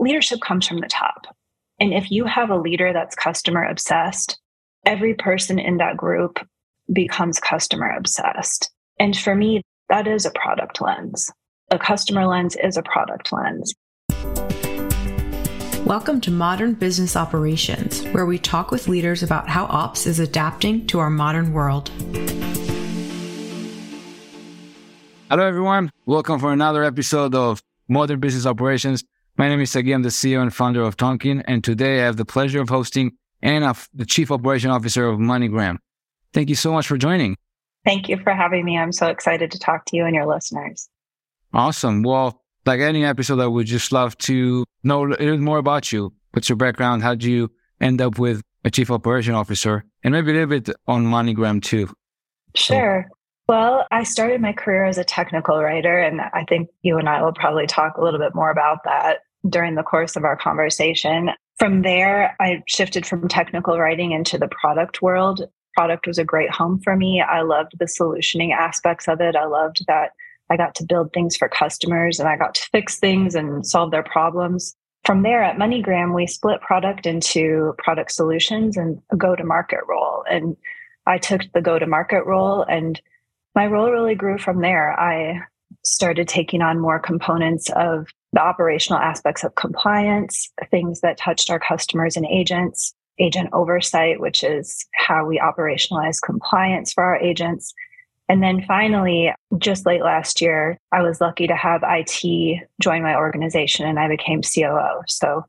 leadership comes from the top. And if you have a leader that's customer obsessed, every person in that group becomes customer obsessed. And for me, that is a product lens. A customer lens is a product lens. Welcome to Modern Business Operations, where we talk with leaders about how ops is adapting to our modern world. Hello, everyone. Welcome for another episode of Modern Business Operations. My name is Sagi. I'm the CEO and founder of Tonkean. and today I have the pleasure of hosting Anna, the Chief Operation Officer of MoneyGram. Thank you so much for joining. Thank you for having me. I'm so excited to talk to you and your listeners. Awesome. Well, like any episode, I would just love to know a little more about you. What's your background? How did you end up with a chief operation officer? And maybe a little bit on MoneyGram too. Sure. So. Well, I started my career as a technical writer, and I think you and I will probably talk a little bit more about that during the course of our conversation. From there, I shifted from technical writing into the product world. Product was a great home for me. I loved the solutioning aspects of it. I loved that I got to build things for customers and I got to fix things and solve their problems. From there at MoneyGram, we split product into product solutions and a go to market role. And I took the go to market role and my role really grew from there. I started taking on more components of the operational aspects of compliance, things that touched our customers and agents, agent oversight, which is how we operationalize compliance for our agents. And then finally, just late last year, I was lucky to have IT join my organization and I became COO. So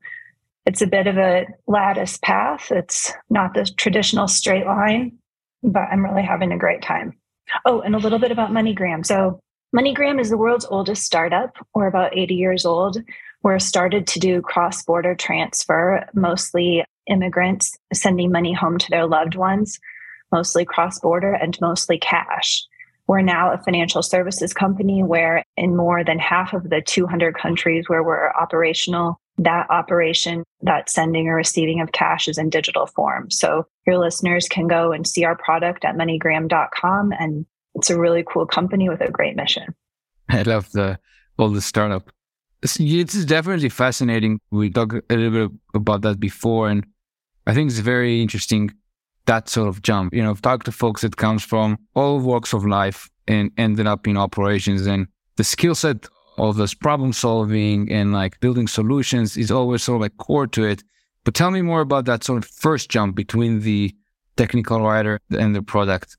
it's a bit of a lattice path. It's not the traditional straight line, but I'm really having a great time. Oh, and a little bit about MoneyGram. So MoneyGram is the world's oldest startup. We're about 80 years old. We're started to do cross border transfer, mostly immigrants sending money home to their loved ones, mostly cross border and mostly cash. We're now a financial services company where, in more than half of the 200 countries where we're operational, that operation, that sending or receiving of cash is in digital form. So your listeners can go and see our product at moneygram.com and it's a really cool company with a great mission. I love the all the startup. It's, it's definitely fascinating. We talked a little bit about that before, and I think it's very interesting that sort of jump. You know, I've talked to folks that comes from all walks of life and ended up in operations, and the skill set of this problem solving and like building solutions is always sort of like core to it. But tell me more about that sort of first jump between the technical writer and the product.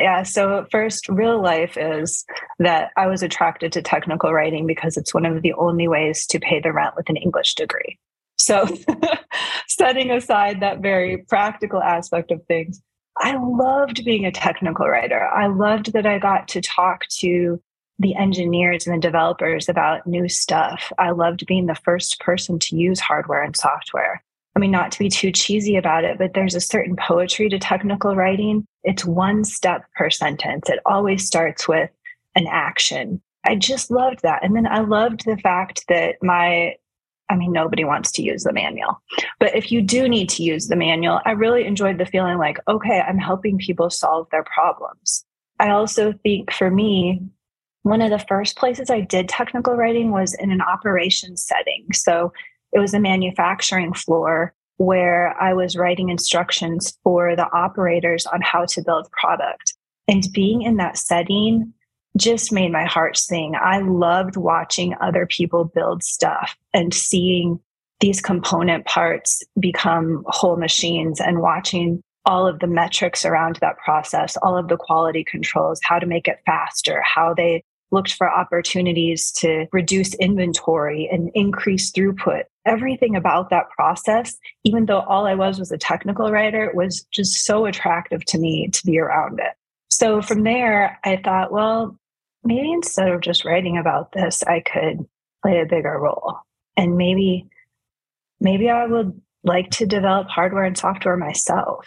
Yeah. So, first, real life is that I was attracted to technical writing because it's one of the only ways to pay the rent with an English degree. So, setting aside that very practical aspect of things, I loved being a technical writer. I loved that I got to talk to the engineers and the developers about new stuff. I loved being the first person to use hardware and software. Mean, not to be too cheesy about it, but there's a certain poetry to technical writing. It's one step per sentence. It always starts with an action. I just loved that. And then I loved the fact that my, I mean, nobody wants to use the manual. But if you do need to use the manual, I really enjoyed the feeling like, okay, I'm helping people solve their problems. I also think for me, one of the first places I did technical writing was in an operations setting. So it was a manufacturing floor where I was writing instructions for the operators on how to build product. And being in that setting just made my heart sing. I loved watching other people build stuff and seeing these component parts become whole machines and watching all of the metrics around that process, all of the quality controls, how to make it faster, how they looked for opportunities to reduce inventory and increase throughput. Everything about that process, even though all I was was a technical writer, was just so attractive to me to be around it. So from there, I thought, well, maybe instead of just writing about this, I could play a bigger role. And maybe, maybe I would like to develop hardware and software myself.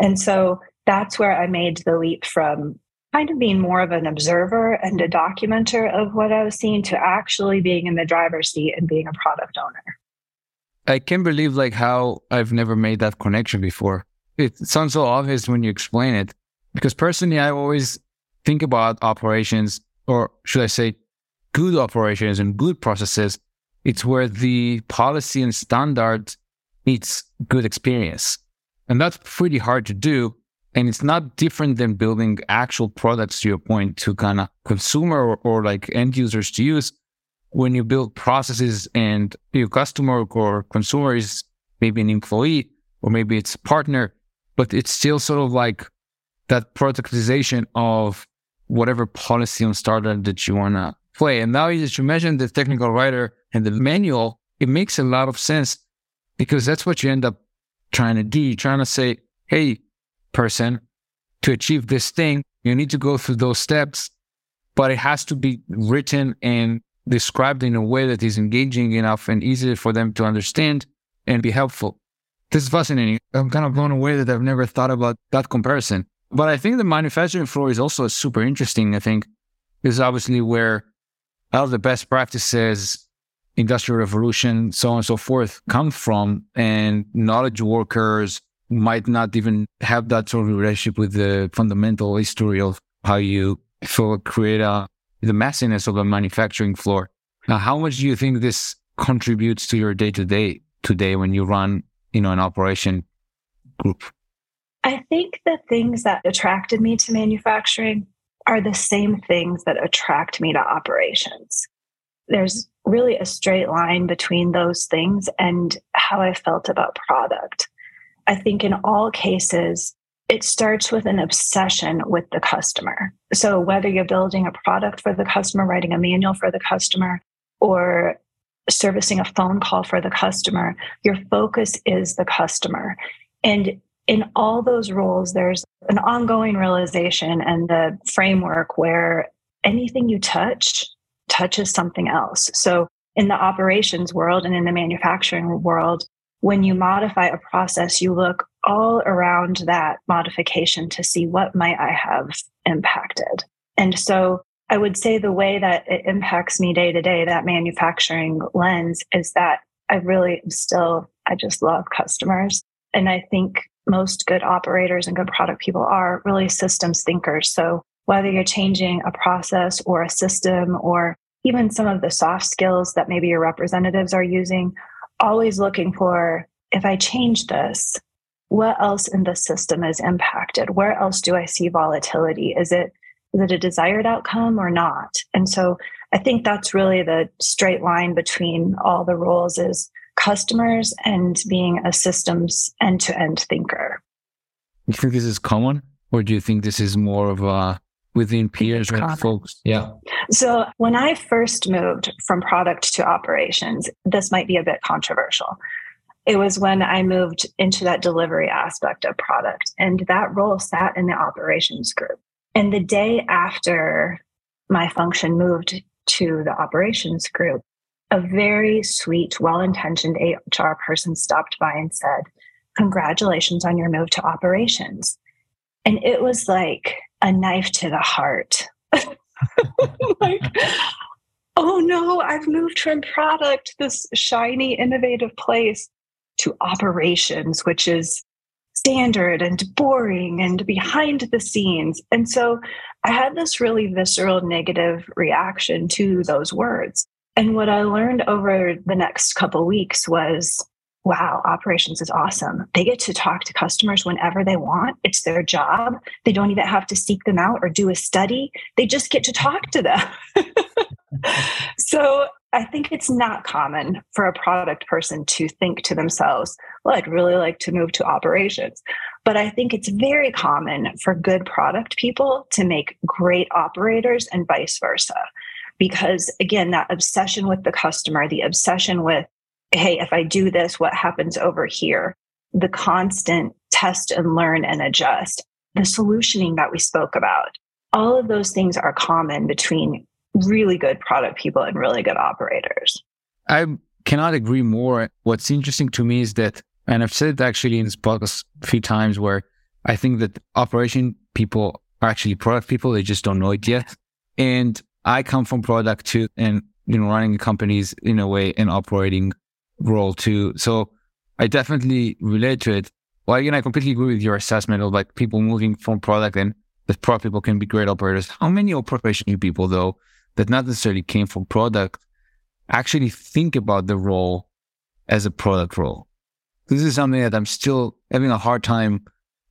And so that's where I made the leap from kind of being more of an observer and a documenter of what I was seeing to actually being in the driver's seat and being a product owner. I can't believe like how I've never made that connection before. It sounds so obvious when you explain it. Because personally, I always think about operations, or should I say, good operations and good processes It's where the policy and standard meets good experience. And that's pretty hard to do. And it's not different than building actual products to your point to kind of consumer or, or like end users to use. When you build processes and your customer or consumer is maybe an employee or maybe it's a partner, but it's still sort of like that productization of whatever policy on startup that you want to play. And now that you mentioned the technical writer and the manual, it makes a lot of sense because that's what you end up trying to do. You're trying to say, hey, person, to achieve this thing, you need to go through those steps, but it has to be written and described in a way that is engaging enough and easy for them to understand and be helpful. This is fascinating. I'm kind of blown away that I've never thought about that comparison. But I think the manufacturing floor is also super interesting. I think is obviously where all of the best practices, industrial revolution, so on and so forth, come from. And knowledge workers might not even have that sort of relationship with the fundamental history of how you create a, the messiness of a manufacturing floor. Now, how much do you think this contributes to your day to day today when you run, you know, an operation group? I think the things that attracted me to manufacturing are the same things that attract me to operations. There's really a straight line between those things and how I felt about product. I think in all cases, it starts with an obsession with the customer. So, whether you're building a product for the customer, writing a manual for the customer, or servicing a phone call for the customer, your focus is the customer. And in all those roles, there's an ongoing realization and the framework where anything you touch touches something else. So, in the operations world and in the manufacturing world, when you modify a process, you look all around that modification to see what might I have impacted. And so, I would say the way that it impacts me day to day, that manufacturing lens, is that I really am still, I just love customers. And I think most good operators and good product people are really systems thinkers. So whether you're changing a process or a system or even some of the soft skills that maybe your representatives are using, always looking for if I change this, what else in the system is impacted? Where else do I see volatility? Is it is it a desired outcome or not? And so I think that's really the straight line between all the roles is customers and being a systems end to end thinker. Do You think this is common, or do you think this is more of a within peers and folks? Yeah. So when I first moved from product to operations, this might be a bit controversial. It was when I moved into that delivery aspect of product, and that role sat in the operations group. And the day after my function moved to the operations group, a very sweet, well intentioned HR person stopped by and said, Congratulations on your move to operations. And it was like a knife to the heart. like, oh no, I've moved from product, this shiny, innovative place, to operations, which is standard and boring and behind the scenes. And so I had this really visceral negative reaction to those words. And what I learned over the next couple weeks was wow, operations is awesome. They get to talk to customers whenever they want. It's their job. They don't even have to seek them out or do a study. They just get to talk to them. so I think it's not common for a product person to think to themselves, well, I'd really like to move to operations. But I think it's very common for good product people to make great operators and vice versa because again that obsession with the customer the obsession with hey if i do this what happens over here? The constant test and learn and adjust the solutioning that we spoke about all of those things are common between really good product people and really good operators. I cannot agree more. What's interesting to me is that and i've said it actually in this podcast a few times where i think that operation people are actually product people they just don't know it yet. And I come from product too, and you know, running companies in a way and operating role too. So I definitely relate to it. Well, again, I completely agree with your assessment of like people moving from product and that product people can be great operators. How many operation people though that not necessarily came from product actually think about the role as a product role? This is something that I'm still having a hard time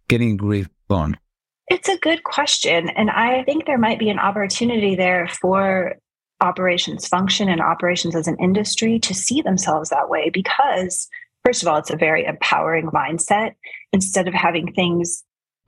getting grip on. It's a good question. And I think there might be an opportunity there for operations function and operations as an industry to see themselves that way because, first of all, it's a very empowering mindset. Instead of having things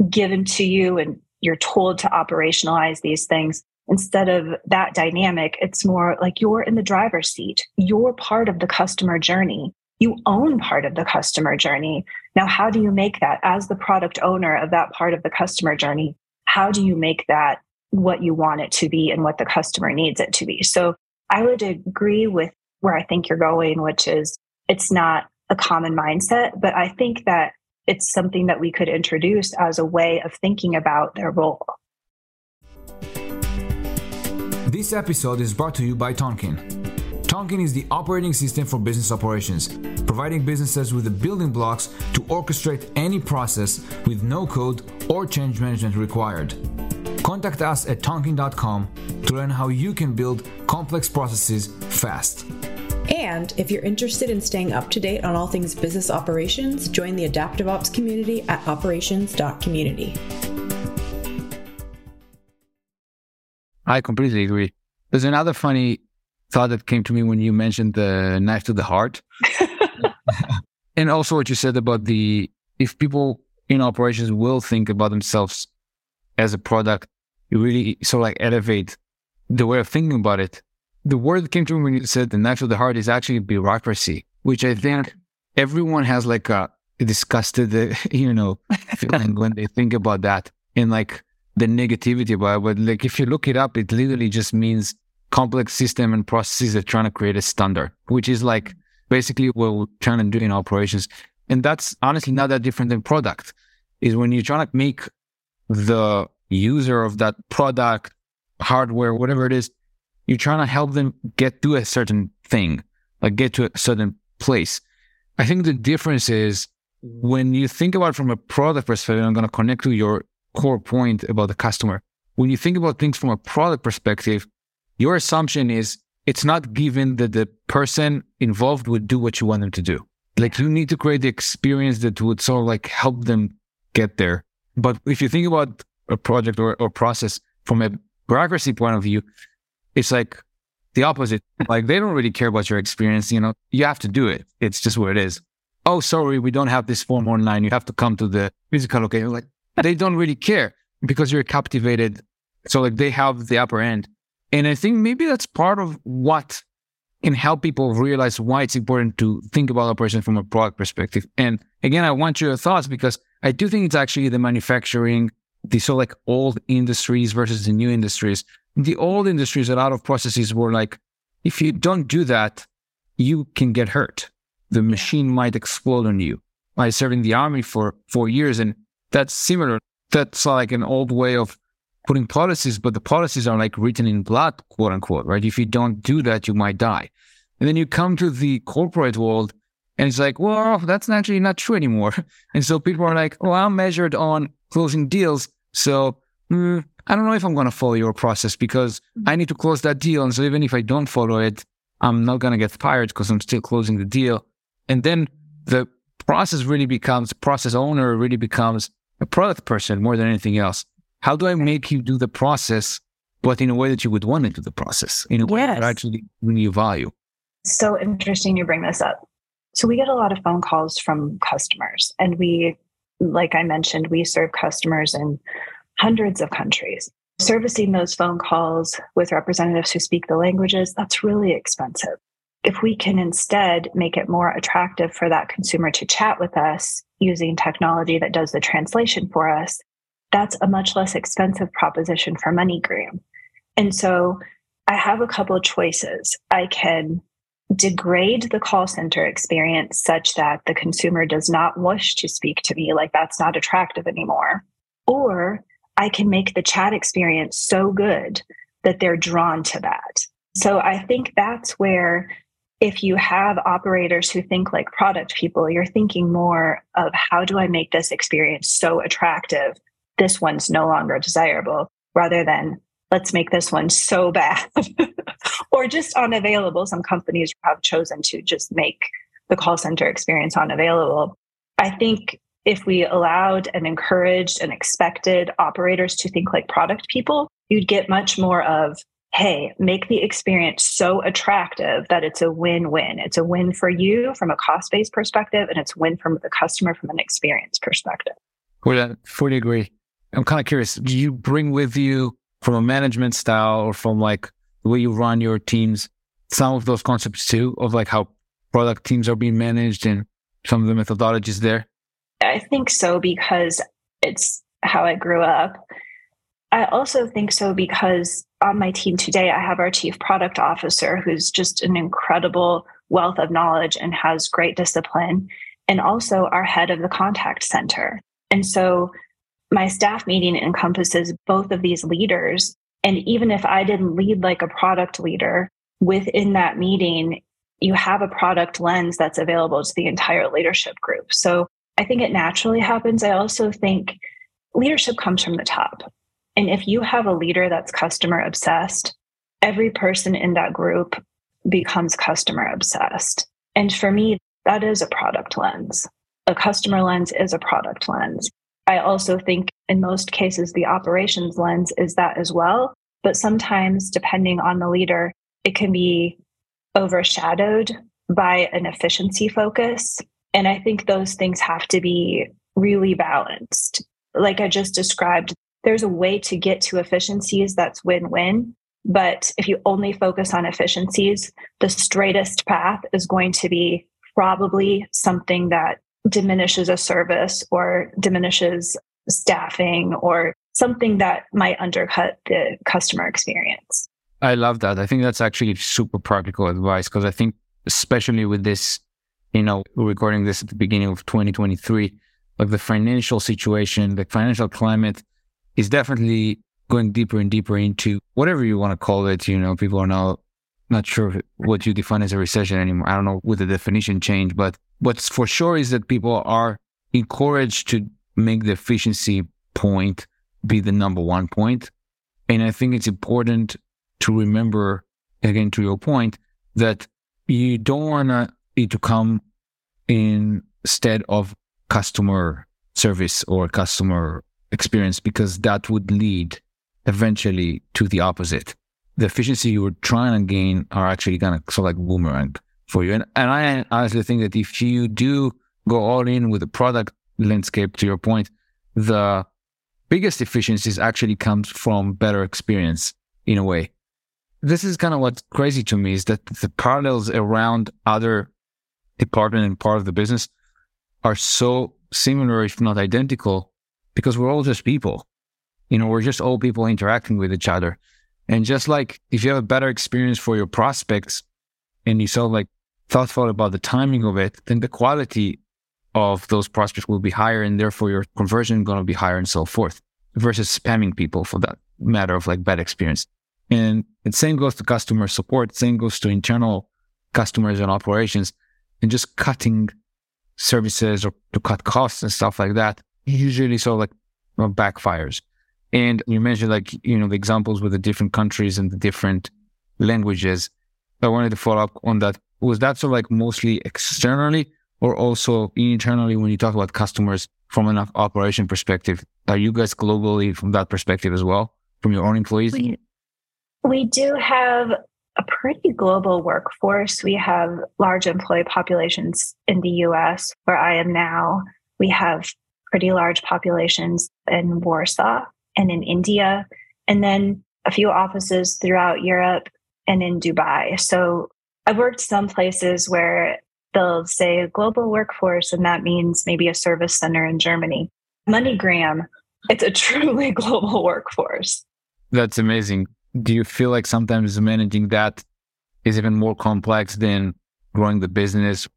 given to you and you're told to operationalize these things, instead of that dynamic, it's more like you're in the driver's seat. You're part of the customer journey. You own part of the customer journey. Now, how do you make that as the product owner of that part of the customer journey? How do you make that what you want it to be and what the customer needs it to be? So I would agree with where I think you're going, which is it's not a common mindset, but I think that it's something that we could introduce as a way of thinking about their role. This episode is brought to you by Tonkean. Tonkean is the operating system for business operations, providing businesses with the building blocks to orchestrate any process with no code or change management required. Contact us at tonkean.com to learn how you can build complex processes fast. And if you're interested in staying up to date on all things business operations, join the Adaptive Ops community at operations.community. I completely agree. There's another funny thought that came to me when you mentioned the knife to the heart. and also what you said about the if people in operations will think about themselves as a product, you really of like elevate the way of thinking about it. The word that came to me when you said the knife of the heart is actually bureaucracy, which I think everyone has like a disgusted, you know, feeling when they think about that and like the negativity about it. But like if you look it up, it literally just means complex system and processes are trying to create a standard, which is like basically what we're trying to do in operations. And that's honestly not that different than product is when you're trying to make the user of that product, hardware, whatever it is, you're trying to help them get to a certain thing, like get to a certain place. I think the difference is when you think about from a product perspective, I'm going to connect to your core point about the customer. When you think about things from a product perspective, your assumption is it's not given that the person involved would do what you want them to do. Like you need to create the experience that would sort of like help them get there. But if you think about a project or, or process from a bureaucracy point of view, it's like the opposite. like they don't really care about your experience. You know, you have to do it. It's just what it is. Oh, sorry, we don't have this form online. You have to come to the physical location. Like they don't really care because you're captivated. So like they have the upper end. And I think maybe that's part of what can help people realize why it's important to think about operations from a product perspective. And again, I want your thoughts because I do think it's actually the manufacturing, the so like old industries versus the new industries. The old industries, a lot of processes were like, if you don't do that, you can get hurt. The machine might explode on you. I served in the army for four years, and that's similar. That's like an old way of putting policies, but the policies are like written in blood, quote unquote, right? If you don't do that, you might die. And then you come to the corporate world and it's like, well, that's actually not true anymore. And so people are like, oh, I'm measured on closing deals. So mm, I don't know if I'm going to follow your process because I need to close that deal. And so even if I don't follow it, I'm not going to get fired because I'm still closing the deal. And then the process really becomes, process owner really becomes a product person more than anything else. How do I make you do the process, but in a way that you would want to do the process, in a way that actually bring you value? So interesting you bring this up. So we get a lot of phone calls from customers, and we, like I mentioned, we serve customers in hundreds of countries. Servicing those phone calls with representatives who speak the languages, that's really expensive. If we can instead make it more attractive for that consumer to chat with us using technology that does the translation for us, that's a much less expensive proposition for MoneyGram. And so I have a couple of choices. I can degrade the call center experience such that the consumer does not wish to speak to me, like that's not attractive anymore. Or I can make the chat experience so good that they're drawn to that. So I think that's where if you have operators who think like product people, you're thinking more of how do I make this experience so attractive this one's no longer desirable rather than let's make this one so bad or just unavailable. Some companies have chosen to just make the call center experience unavailable. I think if we allowed and encouraged and expected operators to think like product people, you'd get much more of, hey, make the experience so attractive that it's a win win. It's a win for you from a cost based perspective, and it's win from the customer from an experience perspective. Well, I fully agree. I'm kind of curious. Do you bring with you from a management style or from like the way you run your teams some of those concepts too of like how product teams are being managed and some of the methodologies there? I think so because it's how I grew up. I also think so because on my team today, I have our chief product officer who's just an incredible wealth of knowledge and has great discipline, and also our head of the contact center. And so my staff meeting encompasses both of these leaders. And even if I didn't lead like a product leader within that meeting, you have a product lens that's available to the entire leadership group. So I think it naturally happens. I also think leadership comes from the top. And if you have a leader that's customer obsessed, every person in that group becomes customer obsessed. And for me, that is a product lens. A customer lens is a product lens. I also think in most cases, the operations lens is that as well. But sometimes, depending on the leader, it can be overshadowed by an efficiency focus. And I think those things have to be really balanced. Like I just described, there's a way to get to efficiencies that's win win. But if you only focus on efficiencies, the straightest path is going to be probably something that diminishes a service or diminishes staffing or something that might undercut the customer experience. I love that. I think that's actually super practical advice because I think, especially with this, you know, recording this at the beginning of 2023, like the financial situation, the financial climate is definitely going deeper and deeper into whatever you want to call it. You know, people are now not sure what you define as a recession anymore. I don't know what the definition change, but what's for sure is that people are encouraged to make the efficiency point be the number one point. And I think it's important to remember, again, to your point, that you don't want it to come instead of customer service or customer experience because that would lead eventually to the opposite. The efficiency you were trying to gain are actually going to sort of like boomerang for you. And, and I honestly think that if you do go all in with the product landscape, to your point, the biggest efficiencies actually comes from better experience in a way. This is kind of what's crazy to me is that the parallels around other department and part of the business are so similar, if not identical, because we're all just people. You know, we're just all people interacting with each other. And just like if you have a better experience for your prospects and you sell like thoughtful about the timing of it, then the quality of those prospects will be higher and therefore your conversion going to be higher and so forth versus spamming people for that matter of like bad experience. And the same goes to customer support, same goes to internal customers and operations and just cutting services or to cut costs and stuff like that usually so like well, backfires. And you mentioned like, you know, the examples with the different countries and the different languages. I wanted to follow up on that was that sort of like mostly externally or also internally when you talk about customers from an operation perspective? Are you guys globally from that perspective as well, from your own employees? We, we do have a pretty global workforce. We have large employee populations in the US, where I am now. We have pretty large populations in Warsaw and in India, and then a few offices throughout Europe and in Dubai. So I've worked some places where they'll say global workforce, and that means maybe a service center in Germany. MoneyGram, it's a truly global workforce. That's amazing. Do you feel like sometimes managing that is even more complex than growing the business?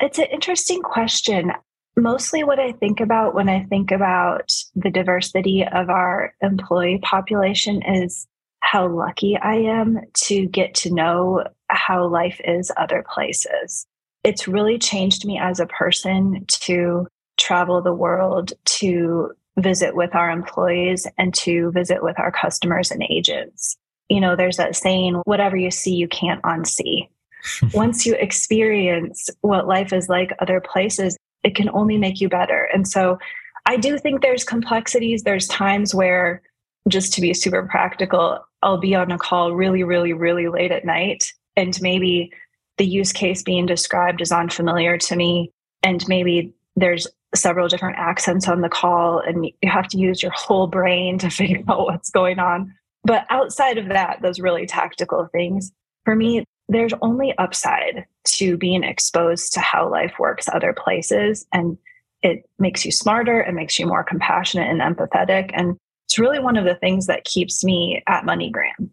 It's an interesting question. Mostly what I think about when I think about the diversity of our employee population is how lucky I am to get to know how life is other places. It's really changed me as a person to travel the world, to visit with our employees and to visit with our customers and agents. You know, there's that saying, whatever you see, you can't unsee. Once you experience what life is like other places, it can only make you better. And so I do think there's complexities. There's times where, just to be super practical, I'll be on a call really, really, really late at night. And maybe the use case being described is unfamiliar to me. And maybe there's several different accents on the call, and you have to use your whole brain to figure out what's going on. But outside of that, those really tactical things, for me, there's only upside to being exposed to how life works other places. And it makes you smarter, it makes you more compassionate and empathetic. And it's really one of the things that keeps me at MoneyGram.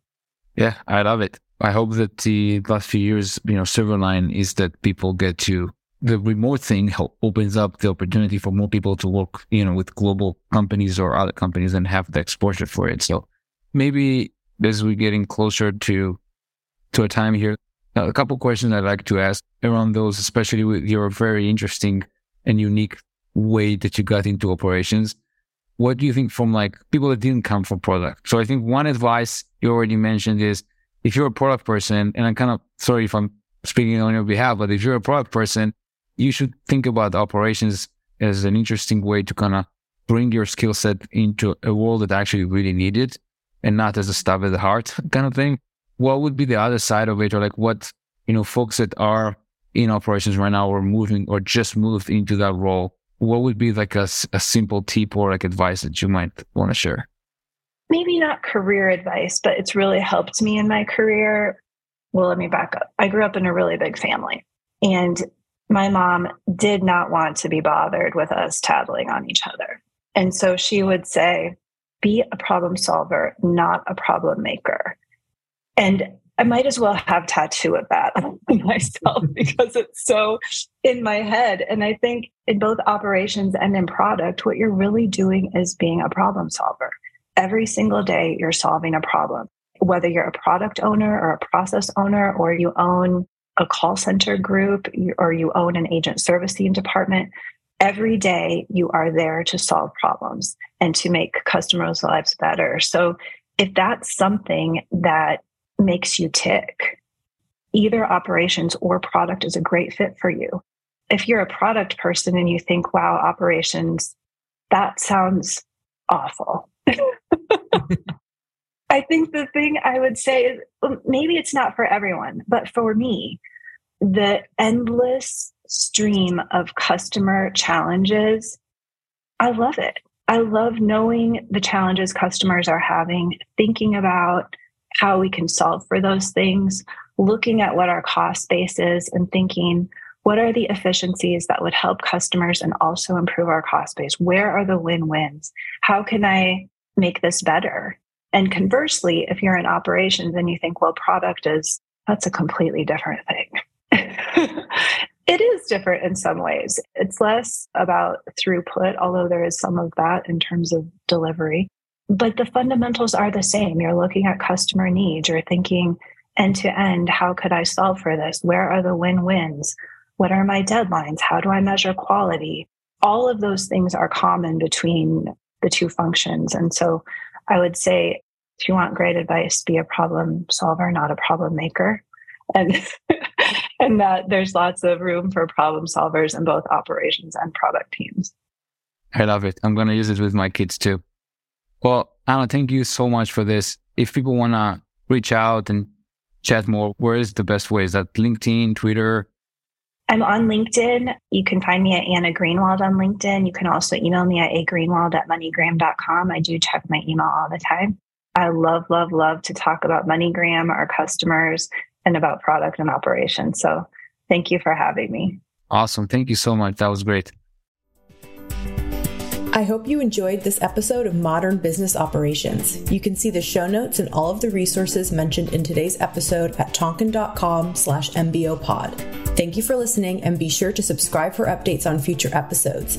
Yeah, I love it. I hope that the last few years, you know, Silverline is that people get to the remote thing opens up the opportunity for more people to work, you know, with global companies or other companies and have the exposure for it. So maybe as we're getting closer to to a time here, a couple questions I'd like to ask around those, especially with your very interesting and unique way that you got into operations. What do you think from like people that didn't come from product? So I think one advice you already mentioned is if you're a product person, and I'm kind of sorry if I'm speaking on your behalf, but if you're a product person, you should think about operations as an interesting way to kind of bring your skill set into a world that actually really need it and not as a stab at the heart kind of thing. What would be the other side of it or like what, you know, folks that are in operations right now or moving or just moved into that role what would be like a, a simple tip or like advice that you might want to share? Maybe not career advice, but it's really helped me in my career. Well, let me back up. I grew up in a really big family, and my mom did not want to be bothered with us tattling on each other. And so she would say, be a problem solver, not a problem maker. And I might as well have tattoo of that myself because it's so in my head. And I think in both operations and in product, what you're really doing is being a problem solver. Every single day, you're solving a problem, whether you're a product owner or a process owner, or you own a call center group, or you own an agent servicing department. Every day, you are there to solve problems and to make customers' lives better. So, if that's something that makes you tick, either operations or product is a great fit for you. If you're a product person and you think, wow, operations, that sounds awful. I think the thing I would say is um, maybe it's not for everyone, but for me, the endless stream of customer challenges, I love it. I love knowing the challenges customers are having, thinking about how we can solve for those things, looking at what our cost base is and thinking, what are the efficiencies that would help customers and also improve our cost base? Where are the win wins? How can I make this better? And conversely, if you're in operations and you think, well, product is, that's a completely different thing. it is different in some ways. It's less about throughput, although there is some of that in terms of delivery but the fundamentals are the same. You're looking at customer needs, you're thinking end to end, how could I solve for this? Where are the win wins? What are my deadlines? How do I measure quality? All of those things are common between the two functions. And so I would say if you want great advice, be a problem solver, not a problem maker. And and that there's lots of room for problem solvers in both operations and product teams. I love it. I'm going to use it with my kids too. Well, Anna, thank you so much for this. If people want to reach out and chat more, where is the best way? Is that LinkedIn, Twitter? I'm on LinkedIn. You can find me at Anna Greenwald on LinkedIn. You can also email me at agreenwald at moneygram.com. I do check my email all the time. I love, love, love to talk about MoneyGram, our customers, and about product and operations. So thank you for having me. Awesome. Thank you so much. That was great. I hope you enjoyed this episode of Modern Business Operations. You can see the show notes and all of the resources mentioned in today's episode at tonkean.com slash mbopod. Thank you for listening and be sure to subscribe for updates on future episodes.